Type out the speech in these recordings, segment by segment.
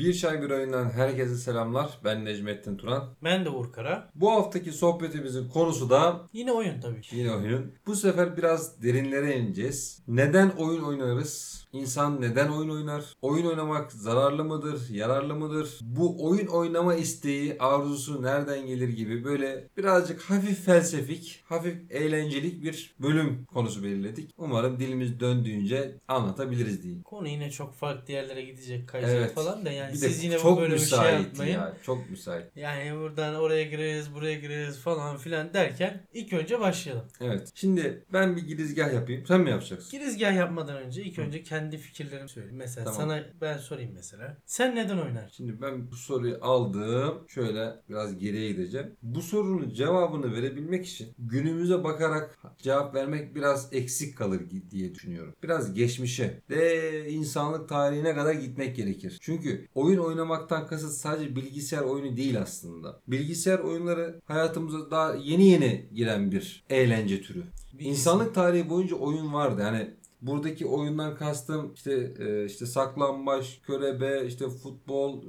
Bir Çay Bir Oyundan herkese selamlar. Ben Necmettin Turan. Ben de Uğur Kara. Bu haftaki sohbetimizin konusu da Yine oyun tabii ki. yine oyun. Bu sefer biraz derinlere ineceğiz. Neden oyun oynarız? İnsan neden oyun oynar? Oyun oynamak zararlı mıdır? Yararlı mıdır? Bu oyun oynama isteği, arzusu nereden gelir gibi böyle birazcık hafif felsefik, hafif eğlencelik bir bölüm konusu belirledik. Umarım dilimiz döndüğünce anlatabiliriz diyeyim. Konu yine çok farklı yerlere gidecek, kayacak Evet. falan da yani Bir de siz yine çok böyle bir şey müsait yapmayın. ya. Çok müsait. Yani buradan oraya gireriz, buraya gireriz falan filan derken ilk önce başlayalım. Evet. Şimdi ben bir girizgah yapayım. Sen mi yapacaksın? Girizgah yapmadan önce ilk önce kendi fikirlerimi söyleyeyim. Mesela Tamam. sana ben sorayım mesela. Sen neden oynarsın? Şimdi ben bu soruyu aldım. Şöyle biraz geriye gideceğim. Bu sorunun cevabını verebilmek için günümüze bakarak cevap vermek biraz eksik kalır diye düşünüyorum. Biraz geçmişe ve insanlık tarihine kadar gitmek gerekir. Çünkü oyun oynamaktan kasıt sadece bilgisayar oyunu değil aslında. Bilgisayar oyunları hayatımıza daha yeni yeni giren bir eğlence türü. İnsanlık tarihi boyunca oyun vardı. Yani buradaki oyundan kastım işte e, işte saklambaç, körebe, işte futbol,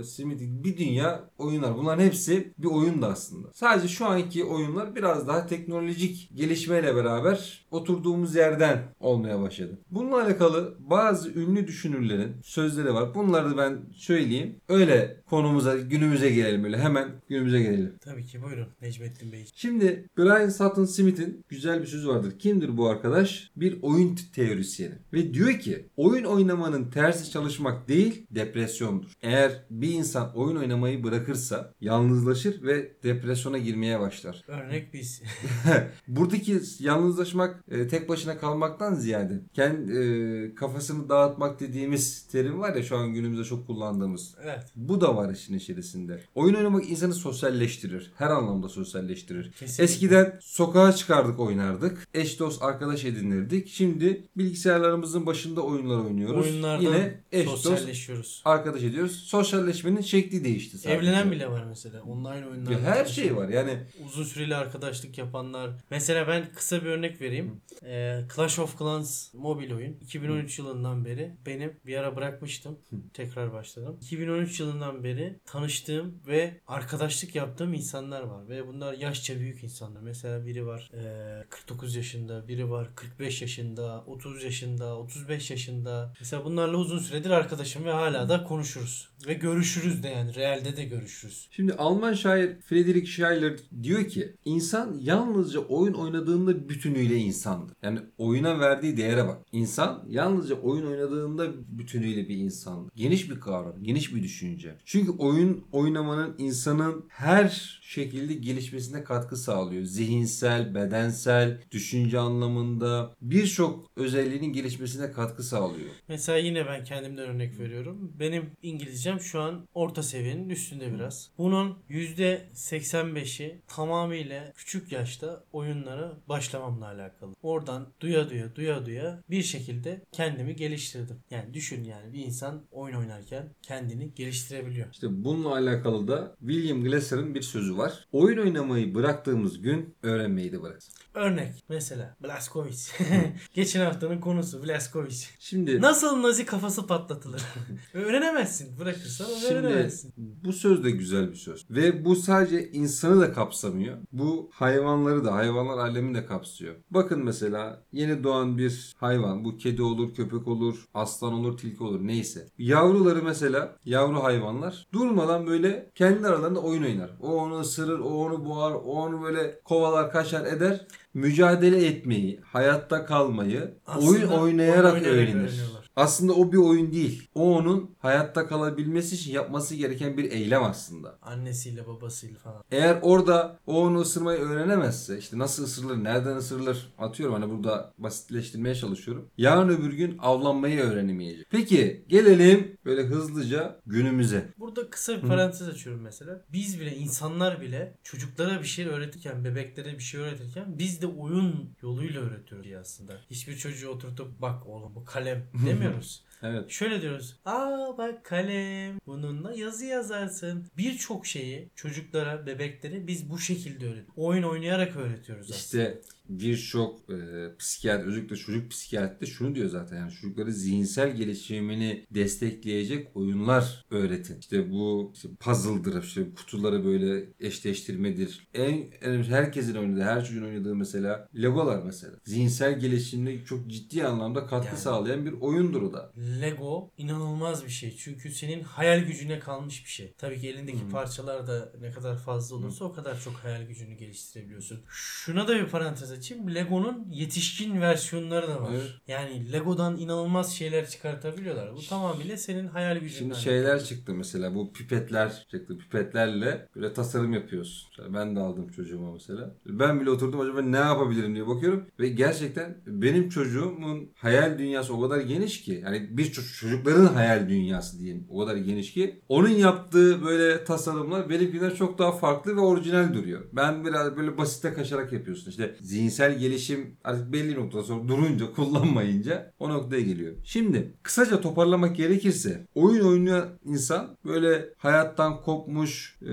e, simit bir dünya oyunlar. Bunların hepsi bir oyundu aslında. Sadece şu anki oyunlar biraz daha teknolojik gelişmeyle beraber oturduğumuz yerden olmaya başladı. Bununla alakalı bazı ünlü düşünürlerin sözleri var. Bunları da ben söyleyeyim. Öyle konumuza, günümüze gelelim öyle. Hemen günümüze gelelim. Tabii ki buyurun Necmettin Bey. Şimdi Brian Sutton Smith'in güzel bir sözü vardır. Kimdir bu arkadaş? Bir oyun teorisyeni. Ve diyor ki oyun oynamanın tersi çalışmak değil depresyondur. Eğer bir insan oyun oynamayı bırakırsa yalnızlaşır ve depresyona girmeye başlar. Örnek biz. Buradaki yalnızlaşmak e, tek başına kalmaktan ziyade kendi e, kafasını dağıtmak dediğimiz terim var ya şu an günümüzde çok kullandığımız. evet. Bu da var işin içerisinde. Oyun oynamak insanı sosyalleştirir. Her anlamda sosyalleştirir. Kesinlikle. Eskiden sokağa çıkardık oynardık. Eş dost arkadaş edinirdik. Şimdi bilgisayarlarımızın başında oyunlar oynuyoruz. Oyunlardan Yine eş dost sosyalleşiyoruz. arkadaş ediyoruz. Sosyalleşmenin şekli değişti sadece. Evlenen bile var mesela. Online oyunlar. Ya her şey var. Yani Uzun süreli arkadaşlık yapanlar. Mesela ben kısa bir örnek vereyim. Ee, Clash of Clans mobil oyun. 2013 yılından beri benim bir ara bırakmıştım. Tekrar başladım. 2013 yılından beri tanıştığım ve arkadaşlık yaptığım insanlar var. Ve bunlar yaşça büyük insanlar. Mesela biri var ee, 49 yaşında, biri var 45 yaşında, 30 yaşında, 35 yaşında. Mesela bunlarla uzun süredir arkadaşım ve hala da konuşuruz. Ve görüşürüz de yani. Realde de görüşürüz. Şimdi Alman şair Friedrich Schiller diyor ki insan yalnızca oyun oynadığında bütünüyle insandır. Yani oyuna verdiği değere bak. İnsan yalnızca oyun oynadığında bütünüyle bir insandır. Geniş bir kavram, geniş bir düşünce. Çünkü oyun oynamanın insanın her şekilde gelişmesine katkı sağlıyor. Zihinsel, bedensel, düşünce anlamında birçok özelliğinin gelişmesine katkı sağlıyor. Mesela yine ben kendimden örnek veriyorum. Benim İngilizcem şu an orta seviyenin üstünde biraz. Bunun %85'i tamamıyla küçük yaşta oyunlara başlamamla alakalı. Oradan duya duya duya duya bir şekilde kendimi geliştirdim. Yani düşün yani bir insan oyun oynarken kendini geliştirebiliyor. İşte bununla alakalı da William Glasser'ın bir sözü var. Oyun oynamayı bıraktığımız gün öğrenmeyi de bırakırız. Örnek mesela Blaskovic. Geçen haftanın konusu Blaskovic. Şimdi Nasıl nazi kafası patlatılır? Öğrenemezsin. Bırakırsan Şimdi öğrenemezsin. bu söz de güzel bir söz. Ve bu sadece insanı da kapsamıyor. Bu hayvanları da, hayvanlar alemini de kapsıyor. Bakın mesela yeni doğan bir hayvan. Bu kedi olur, köpek olur, aslan olur, tilki olur neyse. Yavruları mesela, yavru hayvanlar durmadan böyle kendi aralarında oyun oynar. O onu ısırır, o onu boğar, o onu böyle kovalar, kaçar eder. Mücadele etmeyi, hayatta kalmayı Aslında oyun oynayarak oyun öğrenir. öğreniyorlar. Aslında o bir oyun değil. O onun hayatta kalabilmesi için yapması gereken bir eylem aslında. Annesiyle babasıyla falan. Eğer orada o onu ısırmayı öğrenemezse işte nasıl ısırılır, nereden ısırılır atıyorum hani burada basitleştirmeye çalışıyorum. Yarın öbür gün avlanmayı öğrenemeyecek. Peki gelelim böyle hızlıca günümüze. Burada kısa bir parantez açıyorum mesela. Biz bile insanlar bile çocuklara bir şey öğretirken, bebeklere bir şey öğretirken biz de oyun yoluyla öğretiyoruz aslında. Hiçbir çocuğu oturtup bak oğlum bu kalem demiyoruz. Evet. Şöyle diyoruz. Aa bak kalem. Bununla yazı yazarsın. Birçok şeyi çocuklara, bebeklere biz bu şekilde öğretiyoruz. Oyun oynayarak öğretiyoruz aslında. İşte birçok e, psikiyatr özellikle çocuk psikiyatride şunu diyor zaten yani çocukları zihinsel gelişimini destekleyecek oyunlar öğretin. İşte bu işte puzzle'dır işte kutuları böyle eşleştirmedir. En, en herkesin oynadığı, her çocuğun oynadığı mesela Legolar mesela. Zihinsel gelişimine çok ciddi anlamda katkı Yani. sağlayan bir oyundur o da. Lego inanılmaz bir şey. Çünkü senin hayal gücüne kalmış bir şey. Tabii ki elindeki Hı. parçalar da ne kadar fazla olursa o kadar çok hayal gücünü geliştirebiliyorsun. Şuna da bir parantez açayım. Lego'nun yetişkin versiyonları da var. Evet. Yani Lego'dan inanılmaz şeyler çıkartabiliyorlar. Bu tamamıyla senin hayal gücünden. Şimdi şeyler çıktı mesela bu pipetler çıktı. Pipetlerle böyle tasarım yapıyorsun. Mesela ben de aldım çocuğuma mesela. Ben bile oturdum acaba ne yapabilirim diye bakıyorum. Ve gerçekten benim çocuğumun hayal dünyası o kadar geniş ki. Yani bir ço- çocukların hayal dünyası diyeyim. O kadar geniş ki. Onun yaptığı böyle tasarımlar benimkinden çok daha farklı ve orijinal duruyor. Ben biraz böyle basite kaçarak yapıyorsun. İşte zihinsel gelişim artık belli bir noktadan sonra durunca kullanmayınca o noktaya geliyor. Şimdi kısaca toparlamak gerekirse oyun oynayan insan böyle hayattan kopmuş, e,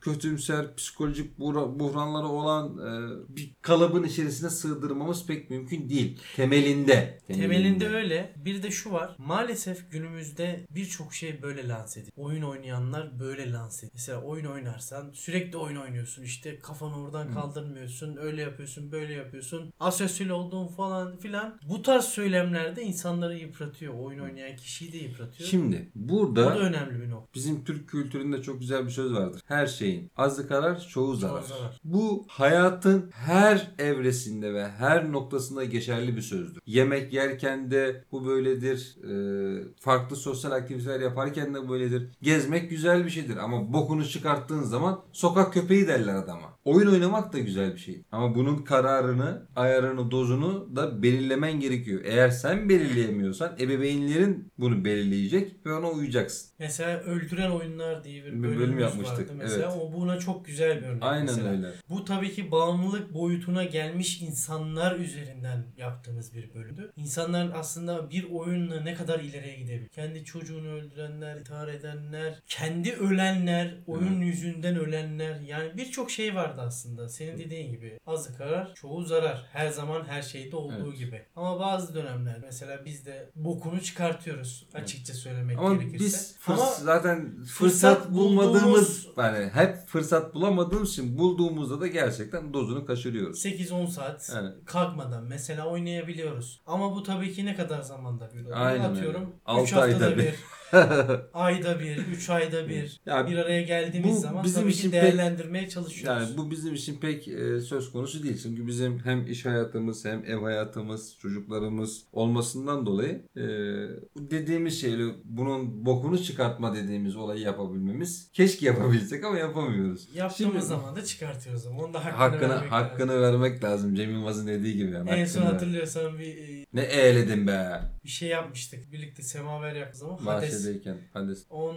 kötümser, psikolojik buhra- buhranları olan e, bir kalıbın içerisine sığdırmamız pek mümkün değil. Temelinde. Temelinde öyle. Bir de şu var. Maalesef günümüzde birçok şey böyle lanse edildi. Oyun oynayanlar böyle lanse edildi. Mesela oyun oynarsan sürekli oyun oynuyorsun. İşte kafanı oradan kaldırmıyorsun. Öyle yapıyorsun, böyle yapıyorsun. Asosyal olduğun falan filan. Bu tarz söylemlerde insanları yıpratıyor. Oyun oynayan kişiyi de yıpratıyor. Şimdi Bu da burada önemli bir nokta. bizim Türk kültüründe çok güzel bir söz vardır. Her şeyin azı karar, çoğu zarar. Çoğu zarar. Bu hayatın her evresinde ve her noktasında geçerli bir sözdür. Yemek yerken de bu böyledir. Ee, farklı sosyal aktiviteler yaparken de böyledir. Gezmek güzel bir şeydir ama bokunu çıkarttığın zaman sokak köpeği derler adama. Oyun oynamak da güzel bir şey. Ama bunun kararını, ayarını, dozunu da belirlemen gerekiyor. Eğer sen belirleyemiyorsan ebeveynlerin bunu belirleyecek ve ona uyacaksın. Mesela öldüren oyunlar diye bir Bir bölüm yapmıştık, vardı. Mesela evet. o buna çok güzel bir örnek. Aynen mesela. öyle. Bu tabii ki bağımlılık boyutuna gelmiş insanlar üzerinden yaptığımız bir bölümdü. İnsanların aslında bir oyunla ne kadar ileriye gidebilir. Kendi çocuğunu öldürenler, intihar edenler, kendi ölenler, oyun yüzünden ölenler. Yani birçok şey vardı aslında. Senin dediğin gibi. Azı karar, çoğu zarar. Her zaman her şeyde olduğu Evet. gibi. Ama bazı dönemler mesela biz de bokunu çıkartıyoruz. Açıkça söylemek Ama gerekirse. biz Ama fırs- zaten fırsat, fırsat bulmadığımız yani hep fırsat bulamadığımız için bulduğumuzda da gerçekten dozunu kaçırıyoruz. 8-10 saat Yani. kalkmadan mesela oynayabiliyoruz. Ama bu tabii ki ne kadar zamanda bir? Aynen Atıyorum öyle. 3 Altı haftada ayda bir. ayda bir, 3 ayda bir Ya bir araya geldiğimiz bu zaman bizim tabii için ki pek- değerlendirmeye çalışıyoruz. Yani bu bizim için pek e, söz konusu değil. Çünkü bizim hem iş hayatımız hem ev hayatımız, çocuklarımız olmasından dolayı e, dediğimiz şeyle bunun bokunu çıkartma dediğimiz olayı yapabilmemiz keşke yapabilsek ama yapamıyoruz. Yaptığımız Şimdi- zaman da çıkartıyoruz ama. Onun da hakkını, Hakkını vermek hakkını lazım. vermek lazım. Cem Yılmaz'ın dediği gibi. Yani En son hatırlıyorsan bir e, Ne eğledin be. bir şey yapmıştık. Birlikte semaver yaptığımız zaman Hades Bahçedeyken. Hadi. 10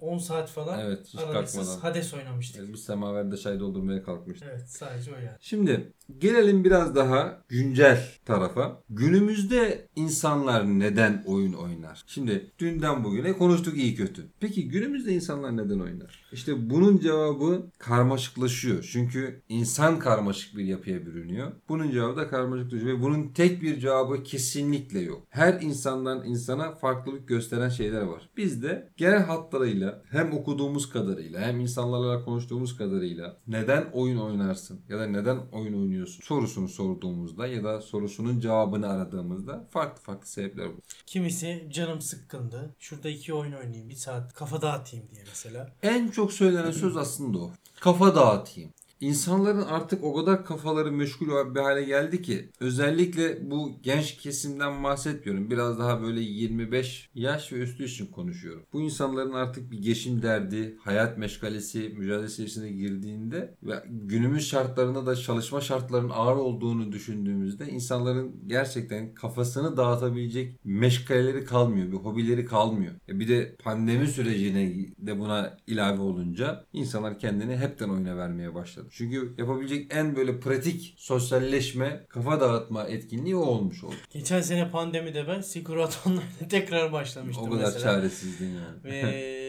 10 saat falan Evet hiç aralıksız kalkmadan. Hades oynamıştık. Biz semaverde çay doldurmaya kalkmıştık. Evet sadece o yani. Şimdi gelelim biraz daha güncel tarafa. Günümüzde insanlar neden oyun oynar? Şimdi dünden bugüne konuştuk iyi kötü. Peki günümüzde insanlar neden oynar? İşte bunun cevabı karmaşıklaşıyor. Çünkü insan karmaşık bir yapıya bürünüyor. Bunun cevabı da karmaşıklaşıyor ve bunun tek bir cevabı kesinlikle yok. Her insandan insana farklılık gösteren şeyler var. Biz de genel hatlarıyla hem okuduğumuz kadarıyla hem insanlarla konuştuğumuz kadarıyla neden oyun oynarsın ya da neden oyun oynuyorsun sorusunu sorduğumuzda ya da sorusunun cevabını aradığımızda farklı farklı sebepler bu. Kimisi canım sıkkındı. Şurada iki oyun oynayayım. Bir saat kafa dağıtayım diye mesela. En çok söylenen söz aslında o. Kafa dağıtayım. İnsanların artık o kadar kafaları meşgul bir hale geldi ki özellikle bu genç kesimden bahsetmiyorum. Biraz daha böyle 25 yaş ve üstü için konuşuyorum. Bu insanların artık bir geçim derdi, hayat meşgalesi, mücadelesi içine girdiğinde ve günümüz şartlarında da çalışma şartlarının ağır olduğunu düşündüğümüzde insanların gerçekten kafasını dağıtabilecek meşgaleleri kalmıyor, bir hobileri kalmıyor. E bir de pandemi sürecine de buna ilave olunca insanlar kendini hepten oyuna vermeye başladı. Çünkü yapabilecek en böyle pratik sosyalleşme, kafa dağıtma etkinliği o olmuş oldu. Geçen sene pandemide ben Siguraton'la tekrar başlamıştım O kadar mesela. çaresizliğin yani. Ve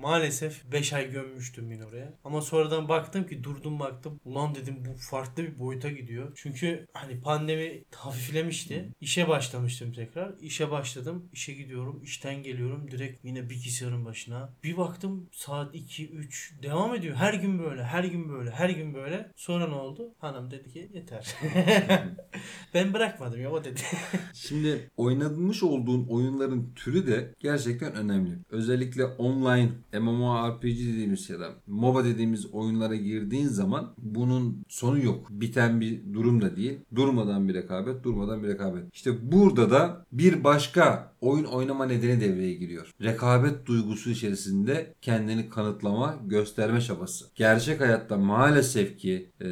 maalesef 5 ay gömmüştüm beni oraya. Ama sonradan baktım ki durdum baktım. Ulan dedim bu farklı bir boyuta gidiyor. Çünkü hani pandemi hafiflemişti. İşe başlamıştım tekrar. İşe başladım. İşe gidiyorum. işten geliyorum. Direkt yine bilgisayarın başına. Bir baktım saat 2 3 devam ediyor. Her gün böyle, her gün böyle, her gün böyle. Sonra ne oldu? Hanım dedi ki yeter. ben bırakmadım ya o dedi. Şimdi oynanmış olduğun oyunların türü de gerçekten önemli. Özellikle online MMORPG dediğimiz ya da MOBA dediğimiz oyunlara girdiğin zaman bunun sonu yok. Biten bir durum da değil. Durmadan bir rekabet, durmadan bir rekabet. İşte burada da bir başka oyun oynama nedeni devreye giriyor. Rekabet duygusu içerisinde kendini kanıtlama, gösterme çabası. Gerçek hayatta maalesef ki e,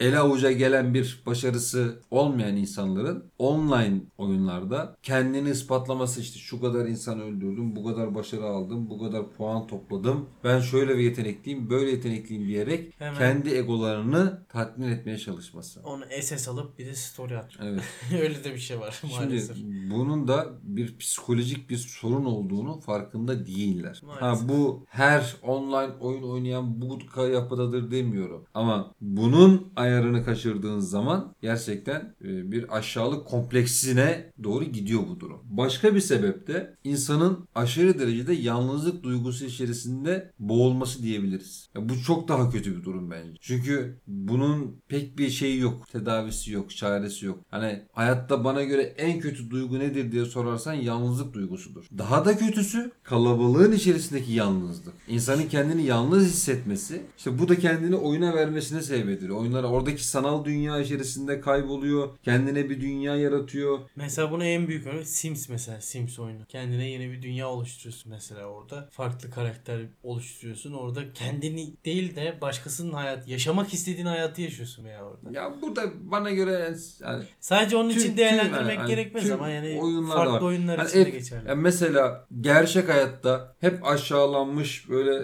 ele avuca gelen bir başarısı olmayan insanların online oyunlarda kendini ispatlaması işte şu kadar insan öldürdüm, bu kadar başarı aldım, bu kadar puan topladım. Ben şöyle bir yetenekliyim, böyle yetenekliyim diyerek Hemen. kendi egolarını tatmin etmeye çalışması. Onu SS alıp bir de story atıyor. Evet. Öyle de bir şey var Şimdi maalesef. bunun da bir psikolojik bir sorun olduğunu farkında değiller. Ha Maalesef. bu her online oyun oynayan bu yapıdadır demiyorum. Ama bunun ayarını kaçırdığın zaman gerçekten e, bir aşağılık kompleksine doğru gidiyor bu durum. Başka bir sebep de insanın aşırı derecede yalnızlık duygusu içerisinde boğulması diyebiliriz. Ya bu çok daha kötü bir durum bence. Çünkü bunun pek bir şeyi yok. Tedavisi yok, çaresi yok. Hani hayatta bana göre en kötü duygu nedir diye sorarsan yalnızlık duygusudur. Daha da kötüsü kalabalığın içerisindeki yalnızlık. İnsanın kendini yalnız hissetmesi. işte bu da kendini oyuna vermesine sebep. Oyunlar oradaki sanal dünya içerisinde kayboluyor. Kendine bir dünya yaratıyor. Mesela buna en büyük örnek Sims mesela Sims oyunu. Kendine yeni bir dünya oluşturuyorsun mesela orada. Farklı karakter oluşturuyorsun. Orada kendini değil de başkasının hayat yaşamak istediğin hayatı yaşıyorsun veya orada. Ya bu da bana göre yani Sadece onun Tüm- için tüm- değerlendirmek yani gerekmez tüm ama yani oyunlar farklı oyunlar Yani için de hep- geçerli. Ya mesela gerçek hayatta hep aşağılanmış böyle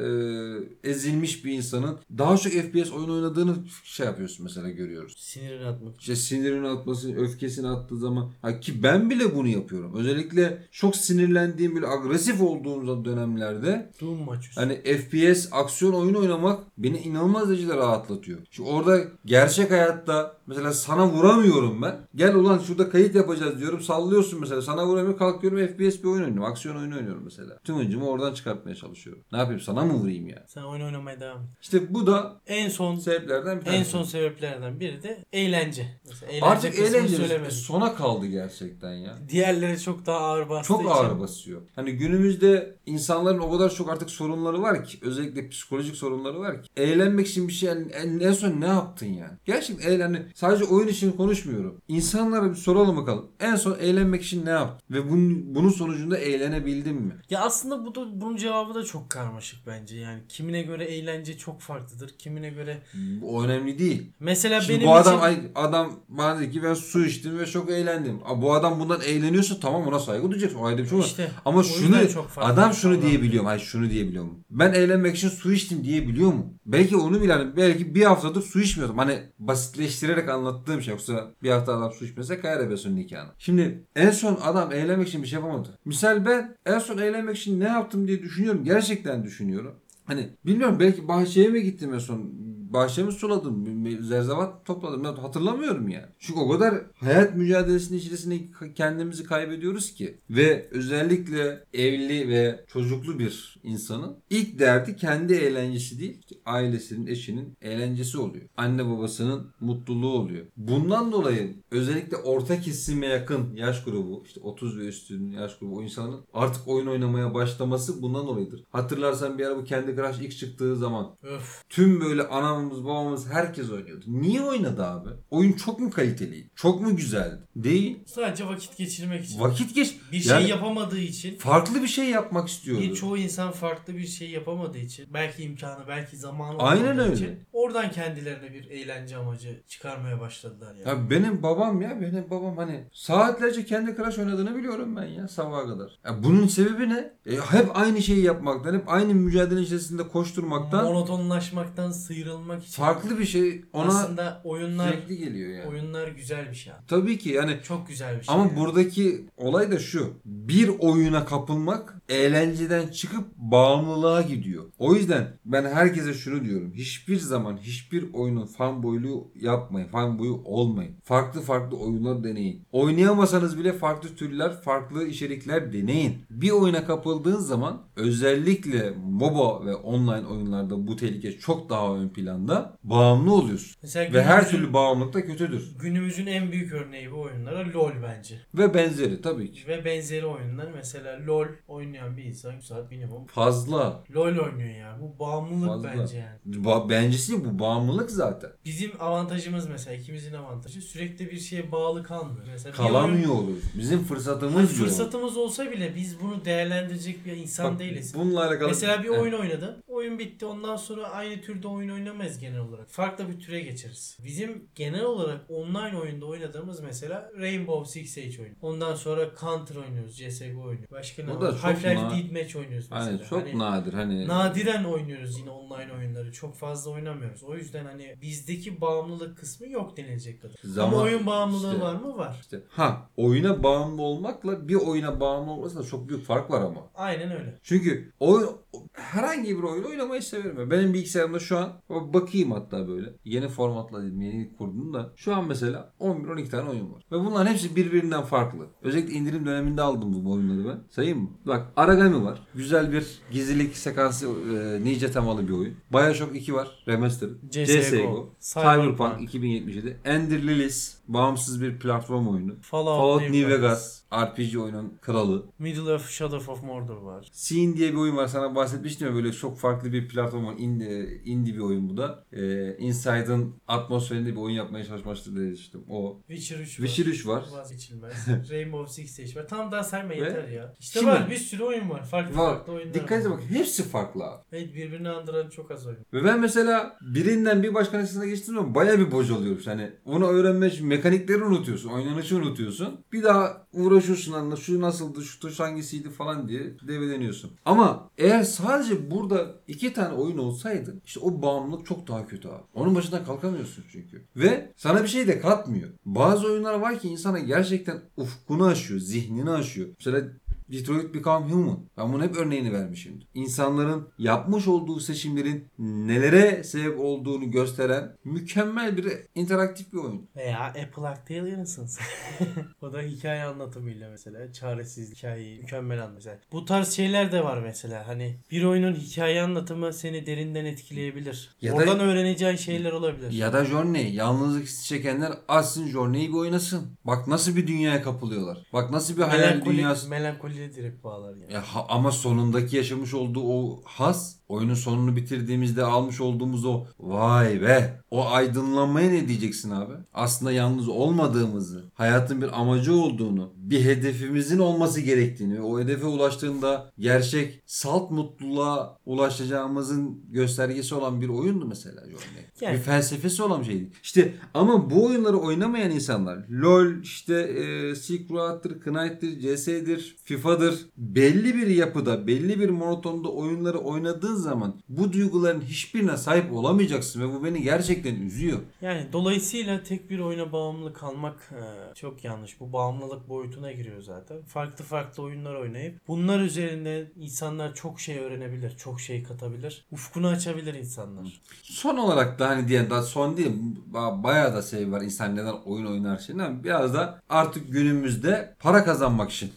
e, ezilmiş bir insanın daha çok FPS oyun oynadığını şey yapıyorsun mesela görüyoruz. Sinirini atmak. İşte sinirini atması, öfkesini attığı zaman ha ki ben bile bunu yapıyorum. Özellikle çok sinirlendiğim böyle agresif olduğum dönemlerde Doom açıyorsun? Hani FPS aksiyon oyun oynamak beni inanılmaz derecede rahatlatıyor. Şimdi orada gerçek hayatta mesela sana vuramıyorum ben. Gel ulan şurada kayıt yapacağız diyorum. Sallıyorsun mesela. Sana vuramıyorum kalkıyorum FPS bir oyun oynuyorum. Aksiyon oyunu oynuyorum mesela. Tüm hıncımı oradan çıkartmaya çalışıyorum. Ne yapayım sana mı vurayım ya? Sen oyun oynamaya devam et. İşte bu da En son sebeplerden bir en tanesi. son sebeplerden biri de eğlence. Mesela eğlence Artık eğlenceli söylemedim. sona kaldı gerçekten ya. Diğerleri çok daha ağır bastığı Çok için. ağır basıyor. Hani günümüzde insanların o kadar çok artık sorunları var ki özellikle psikolojik sorunları var ki eğlenmek için bir şey en, en son ne yaptın yani? Gerçekten eğlen hani sadece oyun için konuşmuyorum. İnsanlara bir soralım bakalım. En son eğlenmek için ne yaptın? Ve bunun, bunun sonucunda eğlenebildin mi? Ya aslında bu da bunun cevabı da çok karmaşık bence. Yani kimine göre eğlence çok farklıdır. Kimine göre Bu önemli değil. mesela Şimdi benim bu adam için ay, adam bana dedi ki ben su içtim ve çok eğlendim. Aa, Bu adam bundan eğleniyorsa tamam ona saygı duyacaksın. O ayrı bir şey işte Ama o şunu çok adam şunu insanlar. diyebiliyor mu? Hayır şunu diyebiliyor mu? Ben eğlenmek için su içtim diyebiliyor mu? Belki onu bile hani belki bir haftadır su içmiyordum. Hani basitleştirerek anlattığım şey. Yoksa bir hafta adam su içmese kayar ebesin nikahına. Şimdi en son adam eğlenmek için bir şey yapamadı. Misal ben en son eğlenmek için ne yaptım diye düşünüyorum. Gerçekten düşünüyorum. Hani bilmiyorum belki bahçeye mi gittim en son? Bahçemi suladım. Zerzevat topladım. Ben hatırlamıyorum yani. Çünkü o kadar hayat mücadelesinin içerisinde kendimizi kaybediyoruz ki. Ve özellikle evli ve çocuklu bir insanın ilk derdi kendi eğlencesi değil. ailesinin, eşinin eğlencesi oluyor. Anne babasının mutluluğu oluyor. Bundan dolayı özellikle orta kesime yakın yaş grubu işte 30 ve üstünün yaş grubu o insanın artık oyun oynamaya başlaması bundan dolayıdır. Hatırlarsan bir ara bu Candy Crush ilk çıktığı zaman öf. Tüm böyle anamız babamız herkes oynuyordu. Niye oynadı abi? Oyun çok mu kaliteliydi? Çok mu güzeldi? Değil. Sadece vakit geçirmek için. Vakit geç. bir şey Yani yapamadığı için farklı bir şey yapmak istiyordu. Birçoğu insan farklı bir şey yapamadığı için belki imkanı belki zamanı Aynen öyle. için oradan kendilerine bir eğlence amacı çıkarmaya başladılar yani. Ya benim babam ya benim babam hani saatlerce kendi Crush oynadığını biliyorum ben ya sabaha kadar. Ya bunun sebebi ne? E, hep aynı şeyi yapmaktan, hep aynı mücadele içerisinde koşturmaktan Monotonlaşmaktan sıyrılmak yapmak için farklı bir şey ona aslında oyunlar zevkli geliyor yani. oyunlar güzel bir şey. abi. Tabii ki yani Çok güzel bir şey. ama yani. buradaki olay da şu. Bir oyuna kapılmak eğlenceden çıkıp bağımlılığa gidiyor. O yüzden ben herkese şunu diyorum. Hiçbir zaman hiçbir oyunun fanboyluğu yapmayın. Fanboyu olmayın. Farklı farklı oyunlar deneyin. Oynayamasanız bile farklı türler, farklı içerikler deneyin. Bir oyuna kapıldığın zaman özellikle MOBA ve online oyunlarda bu tehlike çok daha ön planda bağımlı oluyorsun. Mesela Ve her türlü bağımlılık da kötüdür. günümüzün en büyük örneği bu oyunlara LoL bence. Ve benzeri tabii ki. Ve benzeri oyunlar mesela LoL oynayan bir insan 3 saat minimum Fazla. LoL oynuyor ya. Bu bağımlılık Fazla. bence yani. Ba- Bencesi değil, bu bağımlılık zaten. Bizim avantajımız mesela ikimizin avantajı sürekli bir şeye bağlı kalmıyor. Mesela Kalamıyor oyun- oluyoruz. Bizim fırsatımız yok. fırsatımız olsa bile biz bunu değerlendirecek bir insan Bak, değiliz. Bununla alakalı... Mesela bir oyun oynadı. Oyun bitti. Ondan sonra aynı türde oyun oynamayız genel olarak. Farklı bir türe geçeriz. Bizim genel olarak online oyunda oynadığımız mesela Rainbow Six Siege oyunu. Ondan sonra Counter oynuyoruz. CSGO oynuyoruz. Başka ne O var? Half-Life Deathmatch oynuyoruz mesela. Hani çok Hani nadir hani. Nadiren oynuyoruz yine online oyunları. Çok fazla oynamıyoruz. O yüzden hani bizdeki bağımlılık kısmı yok denilecek kadar. Zaman- Ama oyun bağımlılığı işte- var mı? Var. İşte, ha oyuna bağımlı olmakla bir oyuna bağımlı olması da çok büyük fark var ama. Aynen öyle. Çünkü oyun herhangi bir oyun oynamayı severim. Benim bilgisayarımda şu an bakayım hatta böyle. Yeni formatla dedim yeni kurdum da. Şu an mesela 11-12 tane oyun var. Ve bunların hepsi birbirinden farklı. Özellikle indirim döneminde aldım bu oyunları ben. Sayayım mı? Bak Aragami var. Güzel bir gizlilik sekansı e, ninja temalı bir oyun. Bioshock 2 var. Remastered. CS:GO. CSGO. Cyberpunk. Cyberpunk 2077. Ender Lilies. Bağımsız bir platform oyunu. Fallout, Fallout New New Vegas. Vegas. RPG oyunun kralı. Middle of Shadow of Mordor var. Scene diye bir oyun var. Sana bahsetmiştim ya böyle çok farklı bir platform var. Indie, indie bir oyun bu da. Ee, Inside'ın atmosferinde bir oyun yapmaya çalışmıştır diye düşündüm. O. Witcher 3 Witcher 3 var. Vazgeçilmez. Rainbow Six Siege var. Tam daha sayma Ve- yeter ya. İşte Şimdi- var bir sürü oyun var. Farklı Var. farklı oyunlar Dikkat edin bak hepsi farklı abi. Evet birbirini andıran çok az oyun. Ve ben mesela birinden bir başka geçtiğim zaman baya bir bocalıyorum. Yani onu öğrenme için mekanikleri unutuyorsun. Oynanışı unutuyorsun. Bir daha uğraşıyorsun anla şu nasıldı şu tuş hangisiydi falan diye develeniyorsun. Ama eğer sadece burada iki tane oyun olsaydı işte o bağımlılık çok daha kötü abi. Onun başından kalkamıyorsun çünkü. Ve sana bir şey de katmıyor. Bazı oyunlar var ki insana gerçekten ufkunu aşıyor, zihnini aşıyor. Mesela Detroit Become Human. Ben bunun hep örneğini vermişimdir. İnsanların yapmış olduğu seçimlerin nelere sebep olduğunu gösteren mükemmel bir interaktif bir oyun. Veya Apple Innocence. o da hikaye anlatımıyla mesela. Çaresiz hikayeyi mükemmel anlatıyor. Bu tarz şeyler de var mesela. Hani bir oyunun hikaye anlatımı seni derinden etkileyebilir. Ya da- Oradan öğreneceğin şeyler olabilir. Ya da Journey. Yalnızlık çekenler açsın Journey'i bir oynasın. Bak nasıl bir dünyaya kapılıyorlar. Bak nasıl bir hayal melankoli, dünyası. Melankoliye direkt bağlar yani. Ya ama sonundaki yaşamış olduğu o has, oyunun sonunu bitirdiğimizde almış olduğumuz o vay be. O aydınlanmaya ne diyeceksin abi? Aslında yalnız olmadığımızı, hayatın bir amacı olduğunu, bir hedefimizin olması gerektiğini ve o hedefe ulaştığında gerçek salt mutluluğa ulaşacağımızın göstergesi olan bir oyundu mesela Journey. Yani- Bir felsefesi olan bir şeydi. İşte ama bu oyunları oynamayan insanlar LoL işte e, Silk Road'dır, Knight'tir, CS'dir, FIFA'dır belli bir yapıda, belli bir monotonda oyunları oynadığın zaman bu duyguların hiçbirine sahip olamayacaksın ve bu beni gerçekten üzüyor. Yani dolayısıyla tek bir oyuna bağımlı kalmak e, çok yanlış. Bu bağımlılık boyutuna giriyor zaten. Farklı farklı oyunlar oynayıp bunlar üzerinde insanlar çok şey öğrenebilir, çok şey katabilir. Ufkunu açabilir insanlar. Son olarak da hani diyen daha son değil ba- bayağı da şey var insan neden oyun oynar ama biraz da artık günümüzde para kazanmak için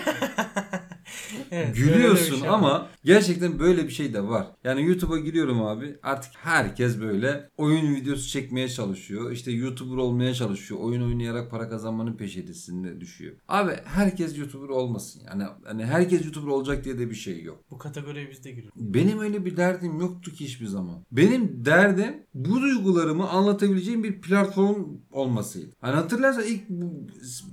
Evet, Gülüyorsun şey var. ama gerçekten böyle bir şey de var. Yani YouTube'a giriyorum abi. Artık herkes böyle oyun videosu çekmeye çalışıyor. İşte YouTuber olmaya çalışıyor. Oyun oynayarak para kazanmanın peşerisinde düşüyor. Abi herkes YouTuber olmasın. Yani hani herkes YouTuber olacak diye de bir şey yok. Bu kategoriye biz de giriyoruz. Benim öyle bir derdim yoktu ki hiçbir zaman. Benim derdim bu duygularımı anlatabileceğim bir platform olmasıydı. Hani hatırlarsan ilk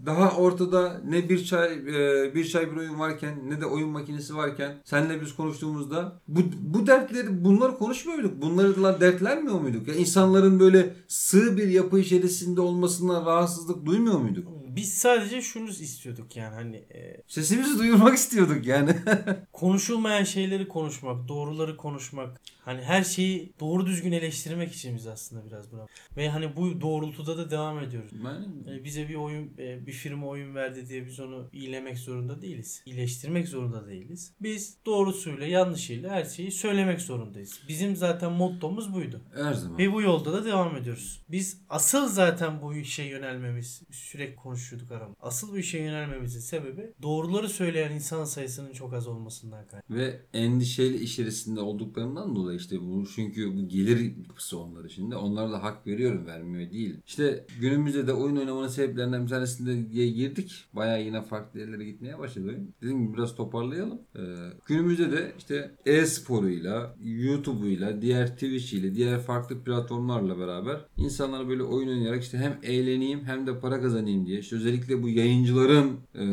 daha ortada ne bir çay e, bir çay bir oyun varken ne de oyun makinesi varken senle biz konuştuğumuzda bu, bu dertleri bunları konuşmuyor muyduk? Bunlarla dertlenmiyor muyduk? Ya insanların böyle sığ bir yapı içerisinde olmasından rahatsızlık duymuyor muyduk? Biz sadece şunu istiyorduk yani hani e, Sesimizi duyurmak istiyorduk yani. konuşulmayan şeyleri konuşmak, doğruları konuşmak. Hani her şeyi doğru düzgün eleştirmek için biz aslında biraz buna. Ve hani bu doğrultuda da devam ediyoruz. Ben- Yani bize bir oyun e, bir firma oyun verdi diye biz onu iyilemek zorunda değiliz. İyileştirmek zorunda değiliz. Biz doğrusuyla yanlışıyla her şeyi söylemek zorundayız. Bizim zaten mottomuz buydu. Her zaman. Ve bu yolda da devam ediyoruz. Biz asıl zaten bu işe yönelmemiz sürekli konuşuyorduk aramızda. Asıl bu işe yönelmemizin sebebi doğruları söyleyen insan sayısının çok az olmasından kaynaklı. Ve endişeli içerisinde olduklarından dolayı işte bu çünkü bu gelir yapısı onlar için de onlara da hak veriyorum vermiyor değil. İşte günümüzde de oyun oynamanın sebeplerinden bir tanesinde girdik. Bayağı yine farklı yerlere gitmeye başladı oyun. Dediğim gibi biraz toparlayalım. Ee, günümüzde de işte e-sporuyla, YouTube'uyla, diğer Twitch'iyle, diğer farklı platformlarla beraber insanlar böyle oyun oynayarak işte hem eğleneyim hem de para kazanayım diye. İşte özellikle bu yayıncıların e,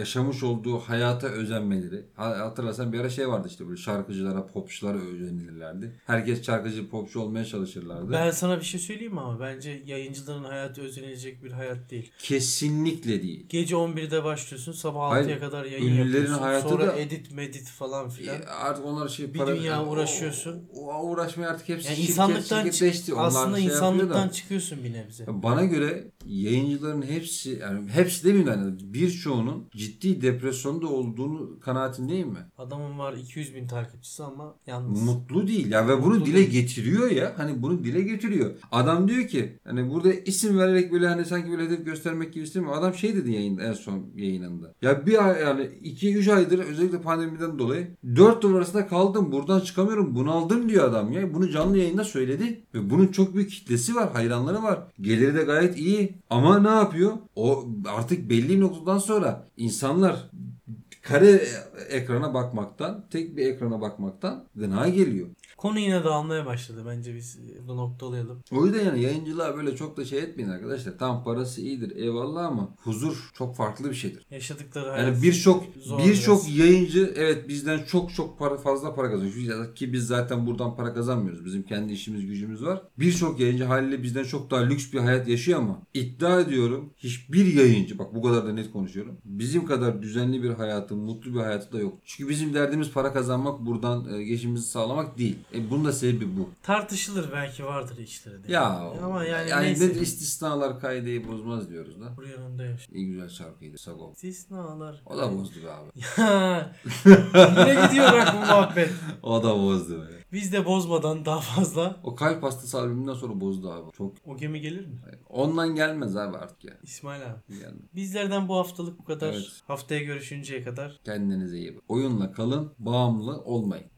yaşamış olduğu hayata özenmeleri. Ha- Hatırlarsan bir ara şey vardı işte böyle şarkıcılara, popçulara özenilirlerdi. Herkes şarkıcı, popçu olmaya çalışırlardı. Ben sana bir şey söyleyeyim mi ama bence yayıncıların hayatı özenilecek bir hayat değil. Kesinlikle değil. Gece 11'de başlıyorsun sabah Hayır, 6'ya kadar yayın yapıyorsun. hayatı Sonra da- edit medit falan filan. E, Artık onlar şey Bir para... dünya uğraşıyorsun. O, o uğraşmaya artık hepsi Yani şirket, insanlıktan şirketleşti. Onlar aslında şey yapıyor da- insanlıktan çıkıyorsun bir nebze. Bana göre yayıncıların hepsi yani hepsi de hani birçoğunun ciddi depresyonda olduğunu kanaatindeyim mi? Adamın var 200 bin takipçisi ama yalnız. Mutlu değil ya ve bunu Mutlu dile değil. getiriyor ya hani bunu dile getiriyor. Adam diyor ki hani burada isim vererek böyle hani sanki böyle hedef göstermek gibi istemiyor. Adam şey dedi yayında en son yayınında. Ya bir ay yani 2-3 aydır özellikle pandemiden dolayı 4 duvar arasında kaldım buradan çıkamıyorum bunaldım diyor adam ya. Bunu canlı yayında söyledi ve bunun çok büyük kitlesi var hayranları var. Geliri de gayet iyi ama ne yapıyor? O artık belli bir noktadan sonra insanlar kare ekrana bakmaktan, tek bir ekrana bakmaktan gına geliyor. Konu yine dağılmaya başladı. Bence biz burada noktalayalım. O yüzden yani yayıncılığa böyle çok da şey etmeyin arkadaşlar. Tam parası iyidir eyvallah ama huzur çok farklı bir şeydir. Yaşadıkları hayat Yani birçok birçok yayıncı evet bizden çok çok para fazla para kazanıyor. Ki biz zaten buradan para kazanmıyoruz. Bizim kendi işimiz gücümüz var. Birçok yayıncı haliyle bizden çok daha lüks bir hayat yaşıyor ama iddia ediyorum hiçbir yayıncı bak bu kadar da net konuşuyorum. Bizim kadar düzenli bir hayatı, mutlu bir hayatı da yok. Çünkü bizim derdimiz para kazanmak, buradan e, geçimimizi sağlamak değil. E, bunun da sebebi bu. tartışılır belki vardır içleri de. Ya ama yani, yani neyse. ne istisnalar kaideyi bozmaz diyoruz da. Buraya yanında yaşa. İyi güzel şarkıydı Sago. İstisnalar. O da bozdu be abi. Yine gidiyor bak bu muhabbet. O da bozdu be. Biz de bozmadan daha fazla. O kalp hastası albümünden sonra bozdu abi. Çok O gemi gelir mi? ondan gelmez abi artık yani. İsmail abi. Gelmez. Bizlerden bu haftalık bu kadar. Evet. Haftaya görüşünceye kadar Kendinize iyi bakın. Oyunla kalın, bağımlı olmayın.